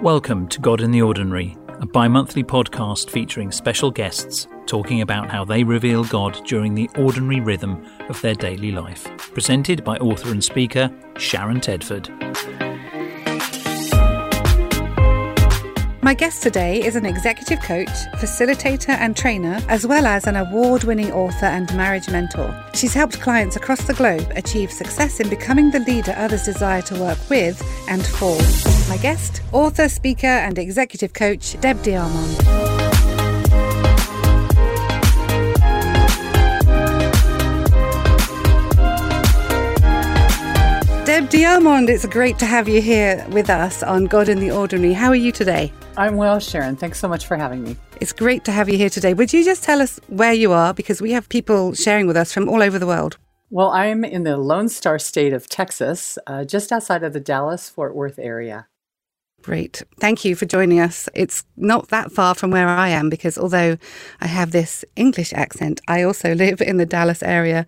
Welcome to God in the Ordinary, a bi monthly podcast featuring special guests talking about how they reveal God during the ordinary rhythm of their daily life. Presented by author and speaker Sharon Tedford. My guest today is an executive coach, facilitator, and trainer, as well as an award winning author and marriage mentor. She's helped clients across the globe achieve success in becoming the leader others desire to work with and for. My guest, author, speaker, and executive coach, Deb DeArmond. DeArmond, it's great to have you here with us on God in the Ordinary. How are you today? I'm well, Sharon. Thanks so much for having me. It's great to have you here today. Would you just tell us where you are? Because we have people sharing with us from all over the world. Well, I'm in the Lone Star State of Texas, uh, just outside of the Dallas Fort Worth area. Great. Thank you for joining us. It's not that far from where I am because although I have this English accent, I also live in the Dallas area.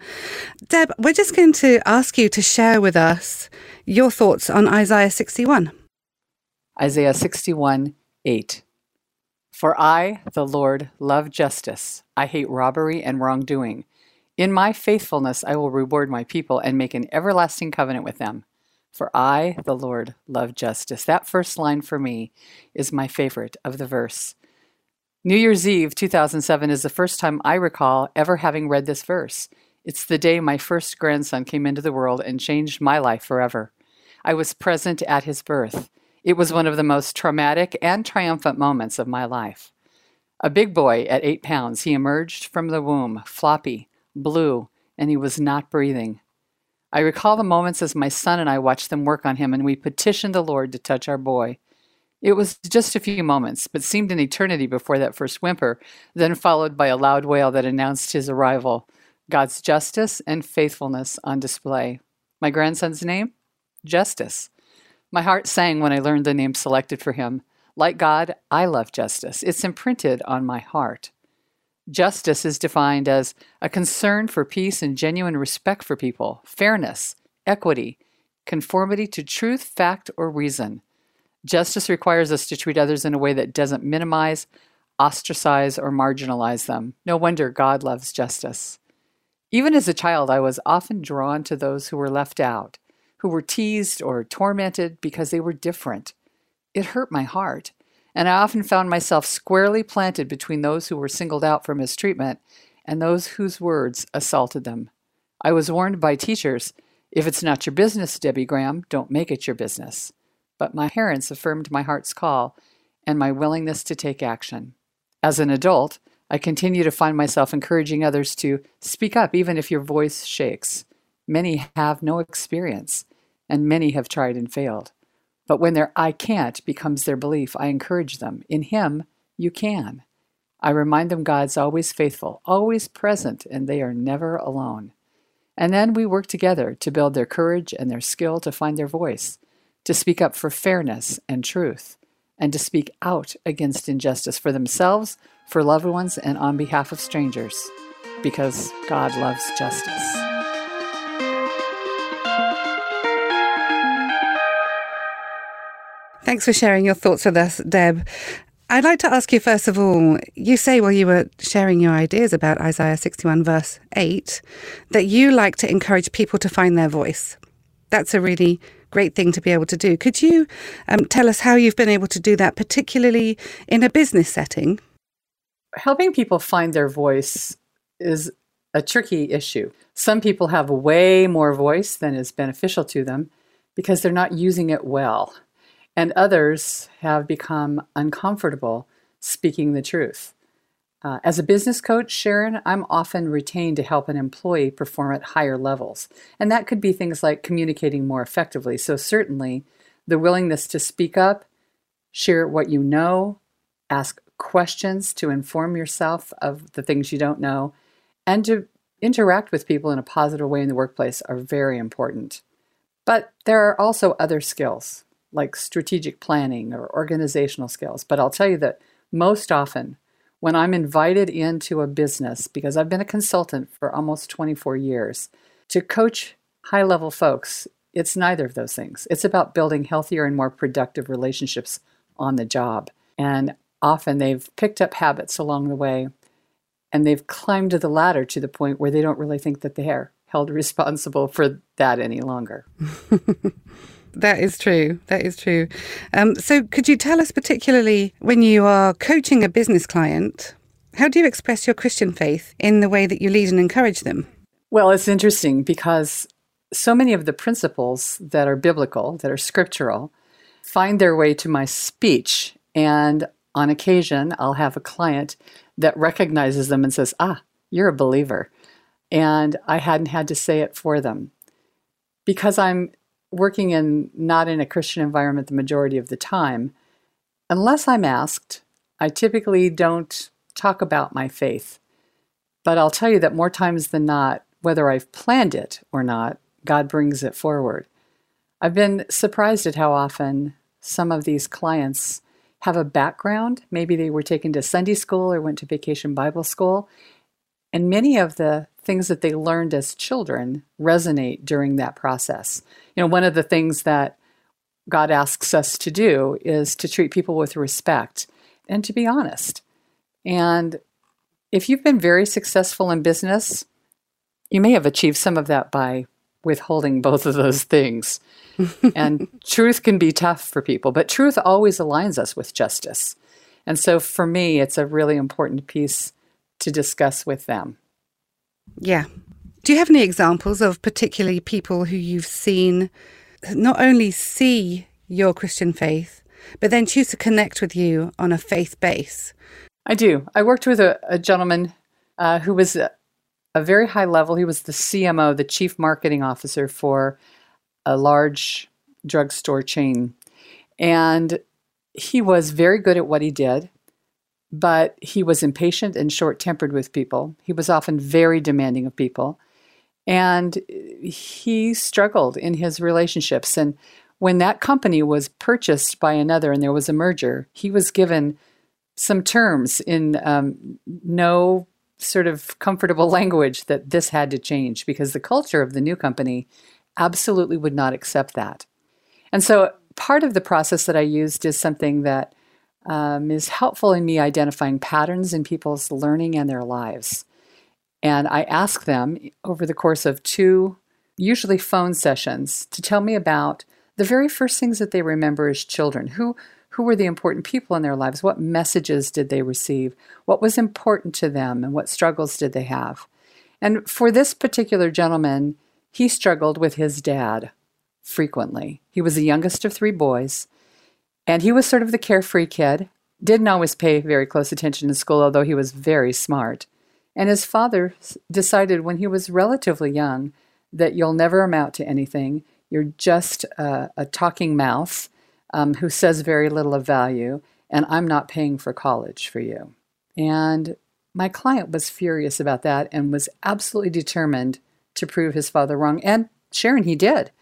Deb, we're just going to ask you to share with us your thoughts on Isaiah 61. Isaiah 61 8. For I, the Lord, love justice. I hate robbery and wrongdoing. In my faithfulness I will reward my people and make an everlasting covenant with them. For I, the Lord, love justice. That first line for me is my favorite of the verse. New Year's Eve 2007 is the first time I recall ever having read this verse. It's the day my first grandson came into the world and changed my life forever. I was present at his birth. It was one of the most traumatic and triumphant moments of my life. A big boy at eight pounds, he emerged from the womb, floppy, blue, and he was not breathing. I recall the moments as my son and I watched them work on him and we petitioned the Lord to touch our boy. It was just a few moments, but seemed an eternity before that first whimper, then followed by a loud wail that announced his arrival. God's justice and faithfulness on display. My grandson's name? Justice. My heart sang when I learned the name selected for him. Like God, I love justice. It's imprinted on my heart. Justice is defined as a concern for peace and genuine respect for people, fairness, equity, conformity to truth, fact, or reason. Justice requires us to treat others in a way that doesn't minimize, ostracize, or marginalize them. No wonder God loves justice. Even as a child, I was often drawn to those who were left out who were teased or tormented because they were different. It hurt my heart, and I often found myself squarely planted between those who were singled out for mistreatment and those whose words assaulted them. I was warned by teachers if it's not your business, Debbie Graham, don't make it your business. But my parents affirmed my heart's call and my willingness to take action. As an adult, I continue to find myself encouraging others to speak up even if your voice shakes. Many have no experience, and many have tried and failed. But when their I can't becomes their belief, I encourage them. In Him, you can. I remind them God's always faithful, always present, and they are never alone. And then we work together to build their courage and their skill to find their voice, to speak up for fairness and truth, and to speak out against injustice for themselves, for loved ones, and on behalf of strangers, because God loves justice. Thanks for sharing your thoughts with us, Deb. I'd like to ask you, first of all, you say while you were sharing your ideas about Isaiah 61, verse 8, that you like to encourage people to find their voice. That's a really great thing to be able to do. Could you um, tell us how you've been able to do that, particularly in a business setting? Helping people find their voice is a tricky issue. Some people have way more voice than is beneficial to them because they're not using it well and others have become uncomfortable speaking the truth. Uh, as a business coach, Sharon, I'm often retained to help an employee perform at higher levels. And that could be things like communicating more effectively. So, certainly, the willingness to speak up, share what you know, ask questions to inform yourself of the things you don't know, and to interact with people in a positive way in the workplace are very important. But there are also other skills like strategic planning or organizational skills. But I'll tell you that most often, when I'm invited into a business, because I've been a consultant for almost 24 years, to coach high level folks, it's neither of those things. It's about building healthier and more productive relationships on the job. And often they've picked up habits along the way and they've climbed the ladder to the point where they don't really think that they're held responsible for that any longer. that is true. That is true. Um, so, could you tell us, particularly when you are coaching a business client, how do you express your Christian faith in the way that you lead and encourage them? Well, it's interesting because so many of the principles that are biblical, that are scriptural, find their way to my speech. And on occasion, I'll have a client that recognizes them and says, Ah, you're a believer. And I hadn't had to say it for them. Because I'm working in not in a Christian environment the majority of the time, unless I'm asked, I typically don't talk about my faith. But I'll tell you that more times than not, whether I've planned it or not, God brings it forward. I've been surprised at how often some of these clients have a background. Maybe they were taken to Sunday school or went to vacation Bible school. And many of the things that they learned as children resonate during that process. You know, one of the things that God asks us to do is to treat people with respect and to be honest. And if you've been very successful in business, you may have achieved some of that by withholding both of those things. and truth can be tough for people, but truth always aligns us with justice. And so for me, it's a really important piece to discuss with them. Yeah. Do you have any examples of particularly people who you've seen not only see your Christian faith, but then choose to connect with you on a faith base? I do. I worked with a, a gentleman uh, who was a, a very high level. He was the CMO, the chief marketing officer for a large drugstore chain. And he was very good at what he did, but he was impatient and short tempered with people. He was often very demanding of people. And he struggled in his relationships. And when that company was purchased by another and there was a merger, he was given some terms in um, no sort of comfortable language that this had to change because the culture of the new company absolutely would not accept that. And so part of the process that I used is something that um, is helpful in me identifying patterns in people's learning and their lives. And I ask them over the course of two, usually phone sessions, to tell me about the very first things that they remember as children. Who who were the important people in their lives? What messages did they receive? What was important to them and what struggles did they have? And for this particular gentleman, he struggled with his dad frequently. He was the youngest of three boys, and he was sort of the carefree kid. Didn't always pay very close attention in school, although he was very smart. And his father decided when he was relatively young that you'll never amount to anything. You're just a, a talking mouse um, who says very little of value, and I'm not paying for college for you. And my client was furious about that and was absolutely determined to prove his father wrong. And Sharon, he did.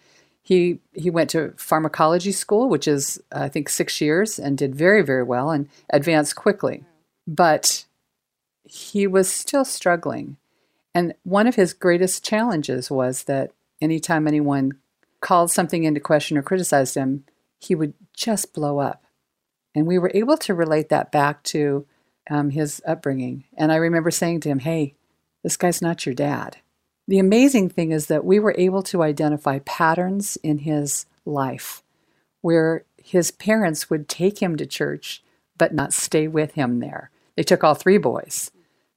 He he went to pharmacology school, which is I think six years, and did very very well and advanced quickly. But he was still struggling, and one of his greatest challenges was that anytime anyone called something into question or criticized him, he would just blow up. And we were able to relate that back to um, his upbringing. And I remember saying to him, Hey, this guy's not your dad. The amazing thing is that we were able to identify patterns in his life where his parents would take him to church but not stay with him there. They took all three boys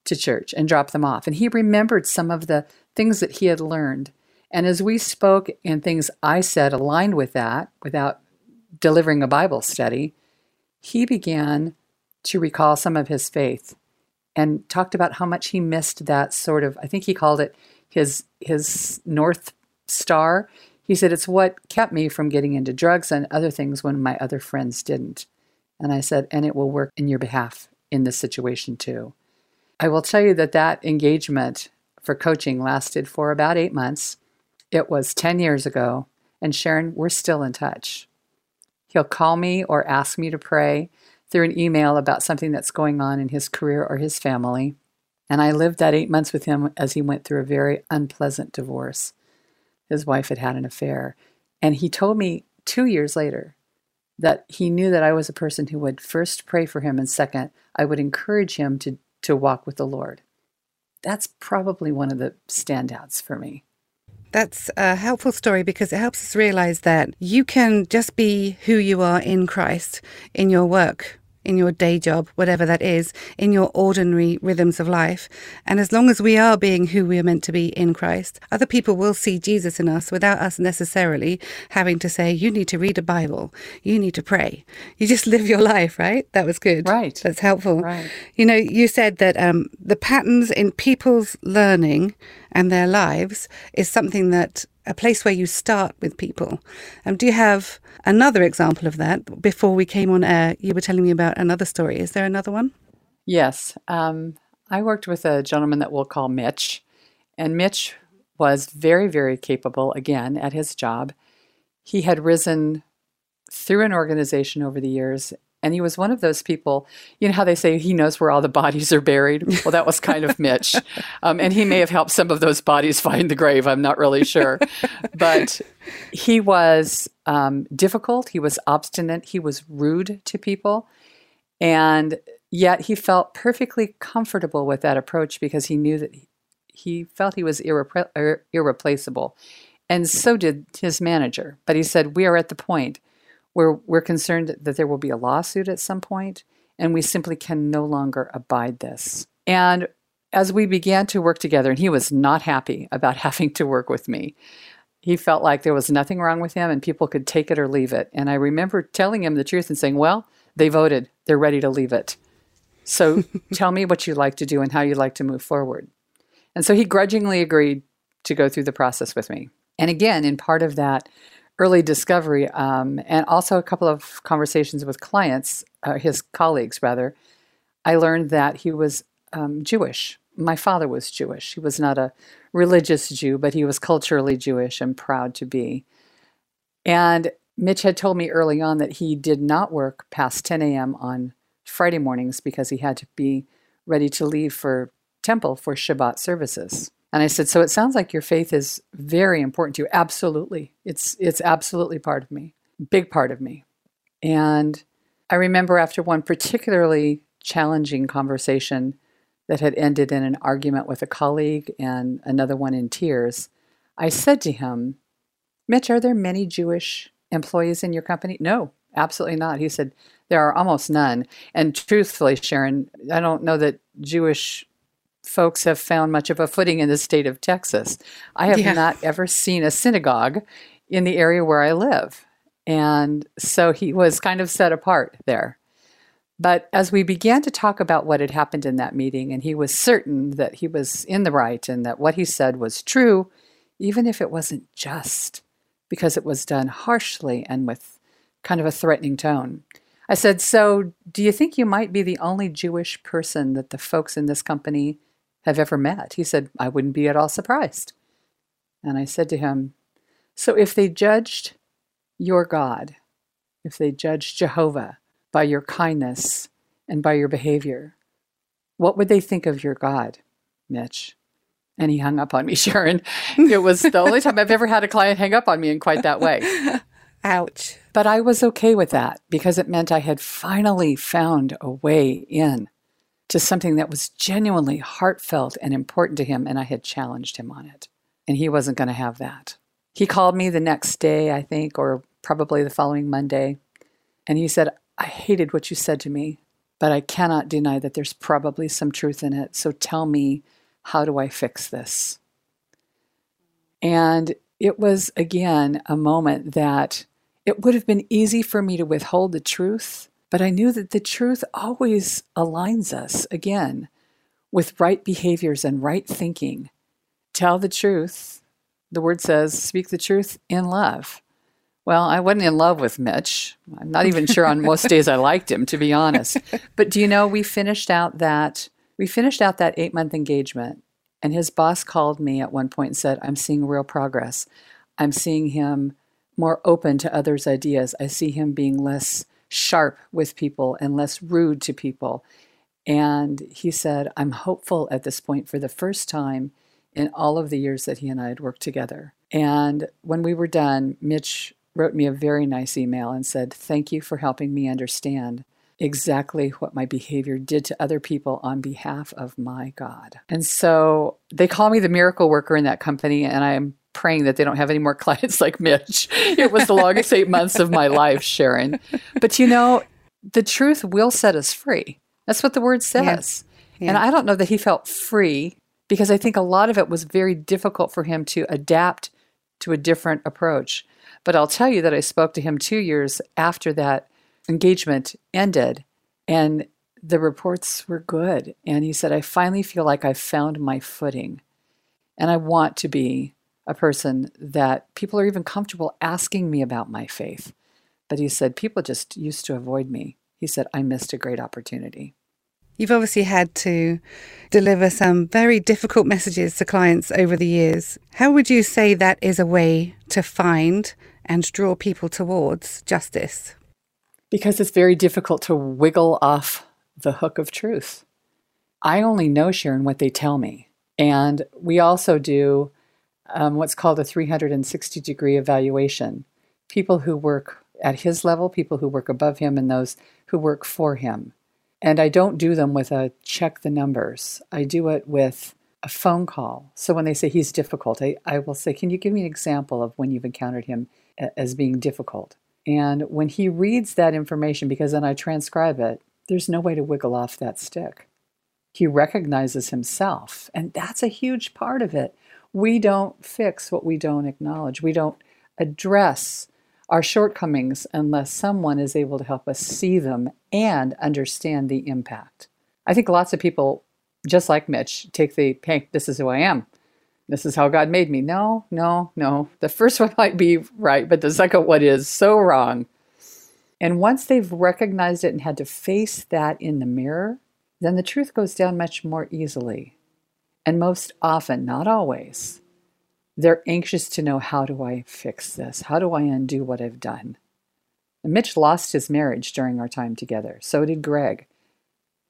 to church and dropped them off. And he remembered some of the things that he had learned. And as we spoke and things I said aligned with that without delivering a Bible study, he began to recall some of his faith and talked about how much he missed that sort of I think he called it his his north star. He said it's what kept me from getting into drugs and other things when my other friends didn't. And I said, and it will work in your behalf in this situation too. I will tell you that that engagement for coaching lasted for about eight months. It was 10 years ago. And Sharon, we're still in touch. He'll call me or ask me to pray through an email about something that's going on in his career or his family. And I lived that eight months with him as he went through a very unpleasant divorce. his wife had had an affair. And he told me two years later that he knew that I was a person who would first pray for him, and second, I would encourage him to, to walk with the Lord. That's probably one of the standouts for me. That's a helpful story because it helps us realize that you can just be who you are in Christ in your work in your day job, whatever that is, in your ordinary rhythms of life. And as long as we are being who we are meant to be in Christ, other people will see Jesus in us without us necessarily having to say, you need to read a Bible, you need to pray. You just live your life, right? That was good. Right. That's helpful. Right. You know, you said that um, the patterns in people's learning and their lives is something that a place where you start with people. Um, do you have another example of that? Before we came on air, you were telling me about another story. Is there another one? Yes. Um, I worked with a gentleman that we'll call Mitch, and Mitch was very, very capable again at his job. He had risen through an organization over the years and he was one of those people, you know how they say he knows where all the bodies are buried? Well, that was kind of Mitch. Um, and he may have helped some of those bodies find the grave. I'm not really sure. But he was um, difficult. He was obstinate. He was rude to people. And yet he felt perfectly comfortable with that approach because he knew that he felt he was irrepre- irreplaceable. And so did his manager. But he said, We are at the point where we're concerned that there will be a lawsuit at some point, and we simply can no longer abide this. And as we began to work together, and he was not happy about having to work with me. He felt like there was nothing wrong with him and people could take it or leave it. And I remember telling him the truth and saying, Well, they voted, they're ready to leave it. So tell me what you'd like to do and how you'd like to move forward. And so he grudgingly agreed to go through the process with me. And again, in part of that, early discovery um, and also a couple of conversations with clients, uh, his colleagues rather, I learned that he was um, Jewish. My father was Jewish. He was not a religious Jew, but he was culturally Jewish and proud to be. And Mitch had told me early on that he did not work past 10 a.m. on Friday mornings because he had to be ready to leave for temple for Shabbat services. And I said, "So it sounds like your faith is very important to you." Absolutely. It's it's absolutely part of me. Big part of me. And I remember after one particularly challenging conversation that had ended in an argument with a colleague and another one in tears, I said to him, "Mitch, are there many Jewish employees in your company?" "No, absolutely not." He said, "There are almost none." And truthfully, Sharon, I don't know that Jewish folks have found much of a footing in the state of Texas. I have yeah. not ever seen a synagogue in the area where I live. And so he was kind of set apart there. But as we began to talk about what had happened in that meeting, and he was certain that he was in the right and that what he said was true, even if it wasn't just, because it was done harshly and with kind of a threatening tone. I said, So, do you think you might be the only Jewish person that the folks in this company have ever met. He said, I wouldn't be at all surprised. And I said to him, So if they judged your God, if they judged Jehovah by your kindness and by your behavior, what would they think of your God, Mitch? And he hung up on me, Sharon. It was the only time I've ever had a client hang up on me in quite that way. Ouch. But I was okay with that because it meant I had finally found a way in to something that was genuinely heartfelt and important to him, and I had challenged him on it. And he wasn't going to have that. He called me the next day, I think, or probably the following Monday, and he said, I hated what you said to me, but I cannot deny that there's probably some truth in it. So tell me, how do I fix this? And it was, again, a moment that it would have been easy for me to withhold the truth but I knew that the truth always aligns us again with right behaviors and right thinking. Tell the truth. The word says, speak the truth in love. Well, I wasn't in love with Mitch. I'm not even sure on most days I liked him, to be honest. But do you know we finished out that we finished out that eight month engagement, and his boss called me at one point and said, "I'm seeing real progress. I'm seeing him more open to others' ideas. I see him being less sharp with people and less rude to people. And he said, I'm hopeful at this point for the first time in all of the years that he and I had worked together. And when we were done, Mitch wrote me a very nice email and said, Thank you for helping me understand exactly what my behavior did to other people on behalf of my God. And so they call me the miracle worker in that company, and I'm praying that they don't have any more clients like Mitch. It was the longest eight months of my life, Sharon. But you know, the truth will set us free. That's what the word says. Yeah. Yeah. And I don't know that he felt free because I think a lot of it was very difficult for him to adapt to a different approach. But I'll tell you that I spoke to him two years after that engagement ended, and the reports were good. And he said, I finally feel like I've found my footing. And I want to be a person that people are even comfortable asking me about my faith. But he said, people just used to avoid me. He said, I missed a great opportunity. You've obviously had to deliver some very difficult messages to clients over the years. How would you say that is a way to find and draw people towards justice? Because it's very difficult to wiggle off the hook of truth. I only know, Sharon, what they tell me. And we also do um, what's called a 360 degree evaluation. People who work at his level, people who work above him, and those who work for him. And I don't do them with a check the numbers. I do it with a phone call. So when they say he's difficult, I, I will say, Can you give me an example of when you've encountered him as being difficult? And when he reads that information, because then I transcribe it, there's no way to wiggle off that stick. He recognizes himself, and that's a huge part of it. We don't fix what we don't acknowledge. We don't address our shortcomings unless someone is able to help us see them and understand the impact. I think lots of people, just like Mitch, take the, hey, this is who I am. This is how God made me. No, no, no. The first one might be right, but the second one is so wrong. And once they've recognized it and had to face that in the mirror, then the truth goes down much more easily. And most often, not always, they're anxious to know how do I fix this? How do I undo what I've done? And Mitch lost his marriage during our time together. So did Greg.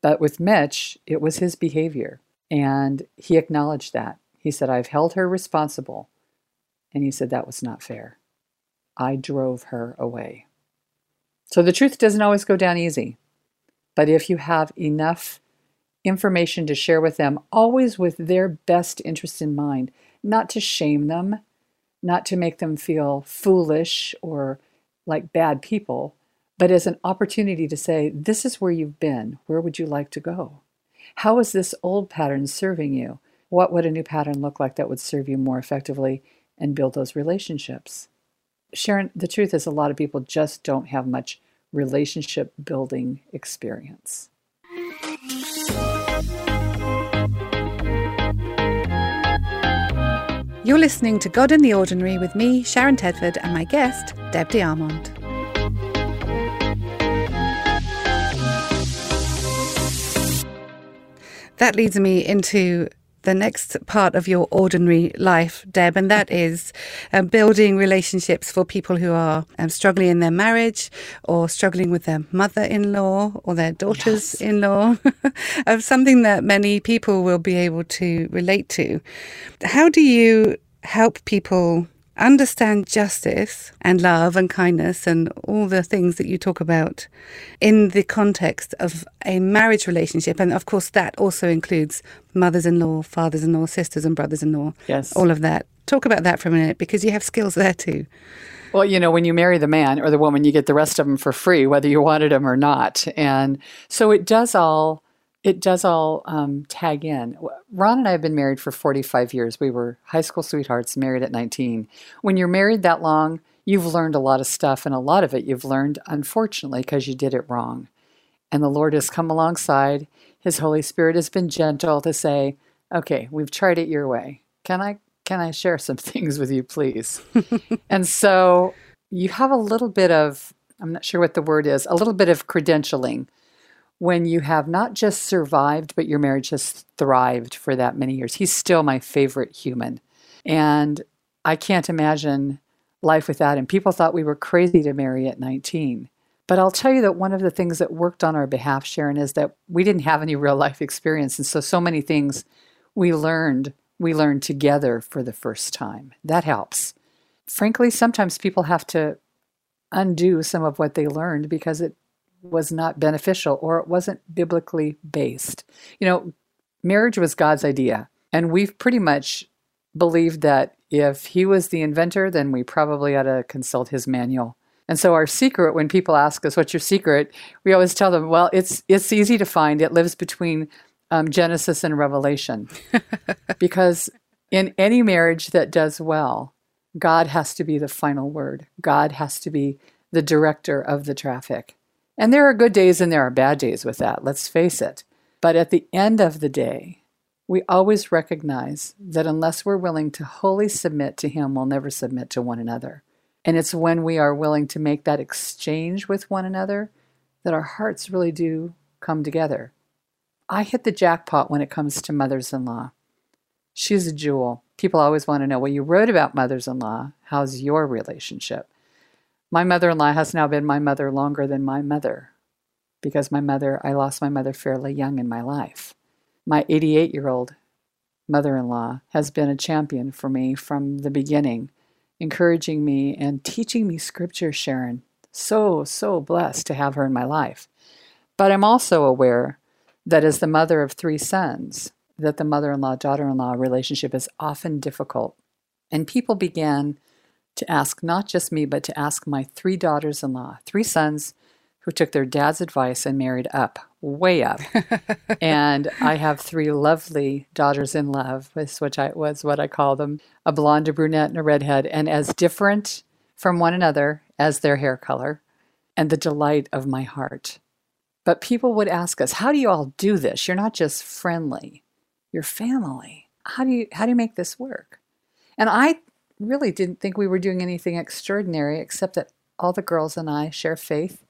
But with Mitch, it was his behavior. And he acknowledged that. He said, I've held her responsible. And he said, that was not fair. I drove her away. So the truth doesn't always go down easy. But if you have enough information to share with them, always with their best interest in mind, not to shame them, not to make them feel foolish or like bad people, but as an opportunity to say, This is where you've been. Where would you like to go? How is this old pattern serving you? What would a new pattern look like that would serve you more effectively and build those relationships? Sharon, the truth is, a lot of people just don't have much relationship building experience. You're listening to God in the Ordinary with me, Sharon Tedford, and my guest, Deb DeArmond. That leads me into the next part of your ordinary life, Deb, and that is um, building relationships for people who are um, struggling in their marriage or struggling with their mother in law or their daughters in law, of something that many people will be able to relate to. How do you help people understand justice and love and kindness and all the things that you talk about in the context of a marriage relationship. And of course, that also includes mothers in law, fathers in law, sisters and brothers in law. Yes. All of that. Talk about that for a minute because you have skills there too. Well, you know, when you marry the man or the woman, you get the rest of them for free, whether you wanted them or not. And so it does all it does all um, tag in. Ron and I have been married for 45 years. We were high school sweethearts, married at 19. When you're married that long, you've learned a lot of stuff, and a lot of it you've learned, unfortunately, because you did it wrong. And the Lord has come alongside. His Holy Spirit has been gentle to say, "Okay, we've tried it your way. Can I can I share some things with you, please?" and so you have a little bit of I'm not sure what the word is, a little bit of credentialing when you have not just survived, but your marriage has thrived for that many years. He's still my favorite human. And I can't imagine life without him. People thought we were crazy to marry at 19. But I'll tell you that one of the things that worked on our behalf, Sharon, is that we didn't have any real life experience. And so, so many things we learned we learned together for the first time. That helps. Frankly, sometimes people have to undo some of what they learned because it was not beneficial or it wasn't biblically based. You know, marriage was God's idea, and we've pretty much believed that if he was the inventor, then we probably ought to consult his manual. And so our secret, when people ask us, "What's your secret?" we always tell them, "Well, it's it's easy to find. It lives between um, Genesis and Revelation, because in any marriage that does well, God has to be the final word. God has to be the director of the traffic. And there are good days and there are bad days with that, let's face it. But at the end of the day, we always recognize that unless we're willing to wholly submit to Him, we'll never submit to one another. And it's when we are willing to make that exchange with one another that our hearts really do come together. I hit the jackpot when it comes to mothers in law. She's a jewel. People always want to know, well, you wrote about mothers in law. How's your relationship? My mother in law has now been my mother longer than my mother because my mother, I lost my mother fairly young in my life. My 88 year old mother in law has been a champion for me from the beginning, encouraging me and teaching me scripture, Sharon. So, so blessed to have her in my life. But I'm also aware that as the mother of three sons, that the mother-in-law daughter-in-law relationship is often difficult. And people began to ask not just me, but to ask my three daughters in law, three sons who took their dad's advice and married up, way up. and I have three lovely daughters in love, which I was what I call them a blonde, a brunette, and a redhead, and as different from one another as their hair color, and the delight of my heart. But people would ask us, How do you all do this? You're not just friendly, you're family. How do you how do you make this work? And I really didn't think we were doing anything extraordinary except that all the girls and I share faith.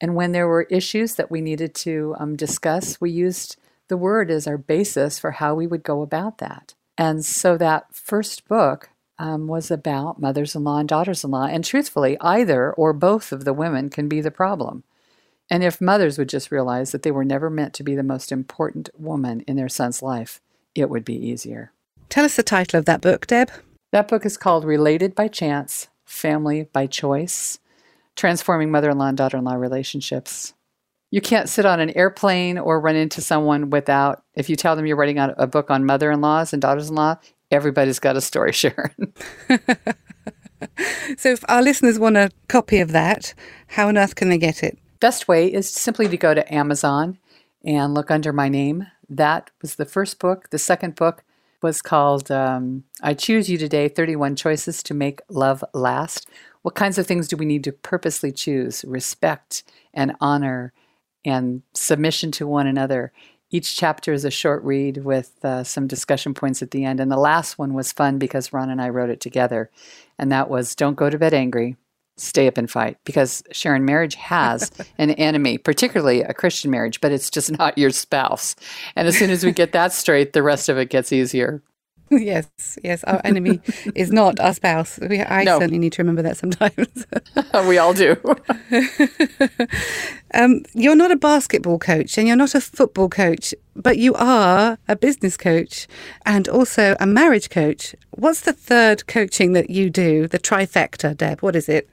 And when there were issues that we needed to um, discuss, we used the word as our basis for how we would go about that. And so that first book um, was about mothers in law and daughters in law. And truthfully, either or both of the women can be the problem. And if mothers would just realize that they were never meant to be the most important woman in their son's life, it would be easier. Tell us the title of that book, Deb. That book is called Related by Chance Family by Choice Transforming Mother in Law and Daughter in Law Relationships. You can't sit on an airplane or run into someone without, if you tell them you're writing a book on mother in laws and daughters in law, everybody's got a story, Sharon. so, if our listeners want a copy of that, how on earth can they get it? Best way is simply to go to Amazon and look under my name. That was the first book. The second book was called um, I Choose You Today 31 Choices to Make Love Last. What kinds of things do we need to purposely choose? Respect and honor and submission to one another. Each chapter is a short read with uh, some discussion points at the end. And the last one was fun because Ron and I wrote it together. And that was Don't Go to Bed Angry, stay up and fight because Sharon, marriage has an enemy, particularly a Christian marriage, but it's just not your spouse. And as soon as we get that straight, the rest of it gets easier. Yes, yes. Our enemy is not our spouse. We, I no. certainly need to remember that sometimes. we all do. um, you're not a basketball coach and you're not a football coach, but you are a business coach and also a marriage coach. What's the third coaching that you do? The trifecta, Deb. What is it?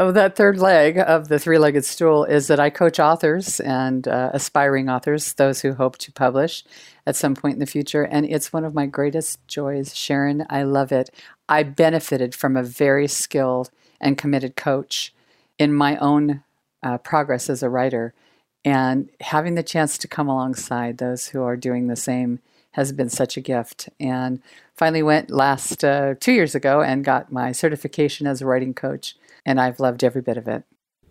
Oh, that third leg of the three legged stool is that I coach authors and uh, aspiring authors, those who hope to publish at some point in the future. And it's one of my greatest joys. Sharon, I love it. I benefited from a very skilled and committed coach in my own uh, progress as a writer. And having the chance to come alongside those who are doing the same has been such a gift. And finally went last uh, two years ago and got my certification as a writing coach and I've loved every bit of it.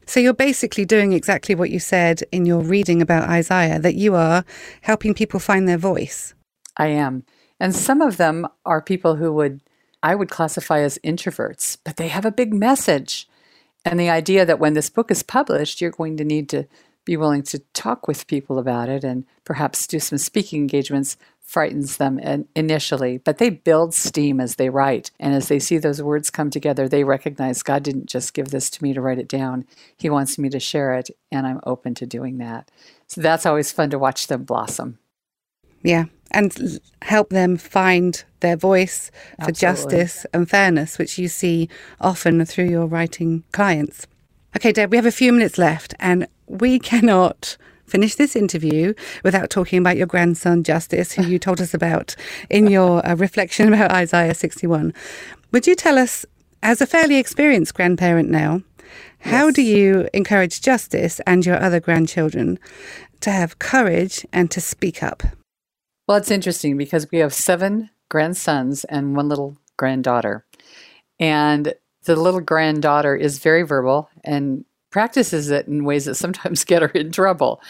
So you're basically doing exactly what you said in your reading about Isaiah that you are helping people find their voice. I am. And some of them are people who would I would classify as introverts, but they have a big message. And the idea that when this book is published, you're going to need to be willing to talk with people about it and perhaps do some speaking engagements frightens them initially, but they build steam as they write. And as they see those words come together, they recognize God didn't just give this to me to write it down, He wants me to share it, and I'm open to doing that. So that's always fun to watch them blossom. Yeah. And l- help them find their voice for Absolutely. justice and fairness, which you see often through your writing clients. Okay, Deb, we have a few minutes left, and we cannot finish this interview without talking about your grandson, Justice, who you told us about in your uh, reflection about Isaiah 61. Would you tell us, as a fairly experienced grandparent now, how Yes. do you encourage Justice and your other grandchildren to have courage and to speak up? Well, it's interesting because we have seven grandsons and one little granddaughter. And the little granddaughter is very verbal and practices it in ways that sometimes get her in trouble.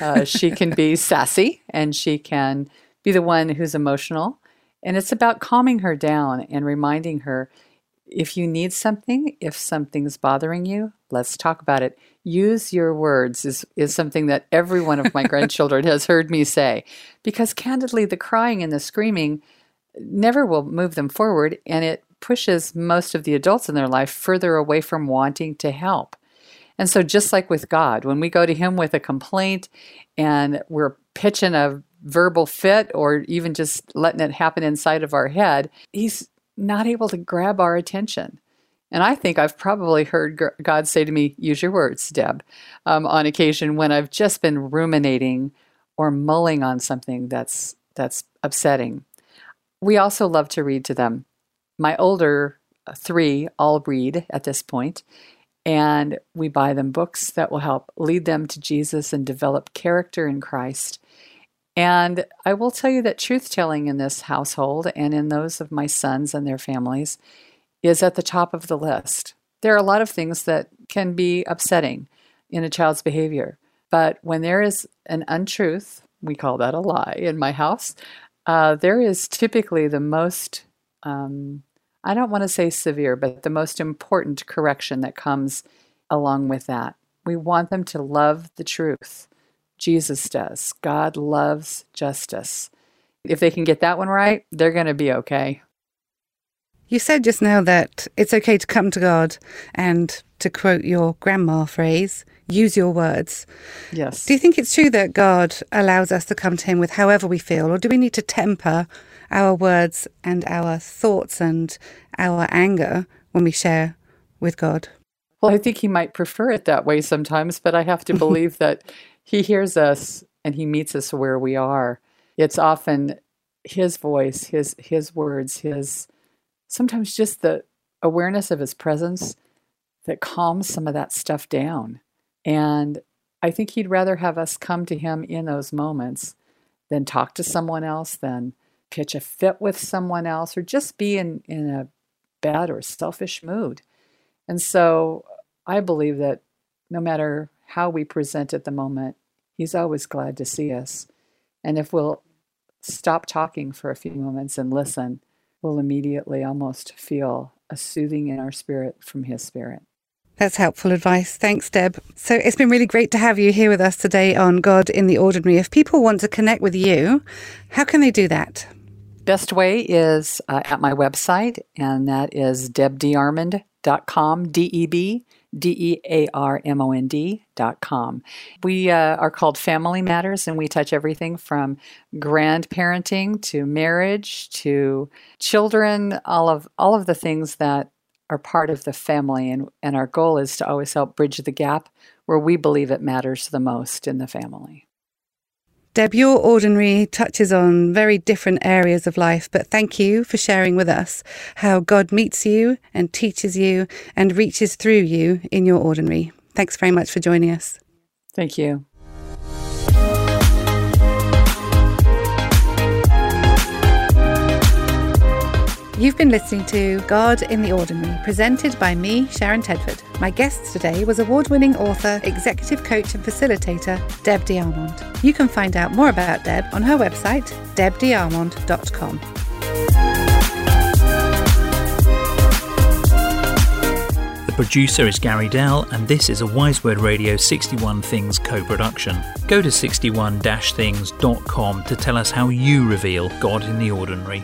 Uh, she can be sassy and she can be the one who's emotional. And it's about calming her down and reminding her if you need something, if something's bothering you, let's talk about it. Use your words is, is something that every one of my grandchildren has heard me say. Because candidly, the crying and the screaming never will move them forward, and it pushes most of the adults in their life further away from wanting to help. And so, just like with God, when we go to Him with a complaint and we're pitching a verbal fit or even just letting it happen inside of our head, He's not able to grab our attention. And I think I've probably heard God say to me, use your words, Deb, um, on occasion when I've just been ruminating or mulling on something that's, that's upsetting. We also love to read to them. My older three all read at this point, and we buy them books that will help lead them to Jesus and develop character in Christ. And I will tell you that truth telling in this household and in those of my sons and their families is at the top of the list. There are a lot of things that can be upsetting in a child's behavior, but when there is an untruth, we call that a lie in my house, uh, there is typically the most, um, I don't want to say severe, but the most important correction that comes along with that. We want them to love the truth. Jesus does. God loves justice. If they can get that one right, they're going to be okay. You said just now that it's okay to come to God and, to quote your grandma phrase, use your words. Yes. Do you think it's true that God allows us to come to Him with however we feel, or do we need to temper our words and our thoughts and our anger when we share with God? Well, I think he might prefer it that way sometimes, but I have to believe that he hears us and he meets us where we are. It's often his voice, his his words, his sometimes just the awareness of his presence that calms some of that stuff down. And I think he'd rather have us come to him in those moments than talk to someone else, than pitch a fit with someone else, or just be in, in a bad or selfish mood. And so I believe that no matter how we present at the moment, he's always glad to see us. And if we'll stop talking for a few moments and listen, we'll immediately almost feel a soothing in our spirit from his spirit. That's helpful advice. Thanks, Deb. So it's been really great to have you here with us today on God in the Ordinary. If people want to connect with you, how can they do that? Best way is uh, at my website, and that is debdearmond.com, D E B D E A R M O N D.com. We uh, are called Family Matters, and we touch everything from grandparenting to marriage to children, all of, all of the things that are part of the family. And, and our goal is to always help bridge the gap where we believe it matters the most in the family. Deb, your ordinary touches on very different areas of life, but thank you for sharing with us how God meets you and teaches you and reaches through you in your ordinary. Thanks very much for joining us. Thank you. You've been listening to God in the Ordinary, presented by me, Sharon Tedford. My guest today was award winning author, executive coach, and facilitator, Deb DeArmond. You can find out more about Deb on her website, debdearmond.com. The producer is Gary Dell, and this is a Wise Word Radio 61 Things co production. Go to 61 things.com to tell us how you reveal God in the ordinary.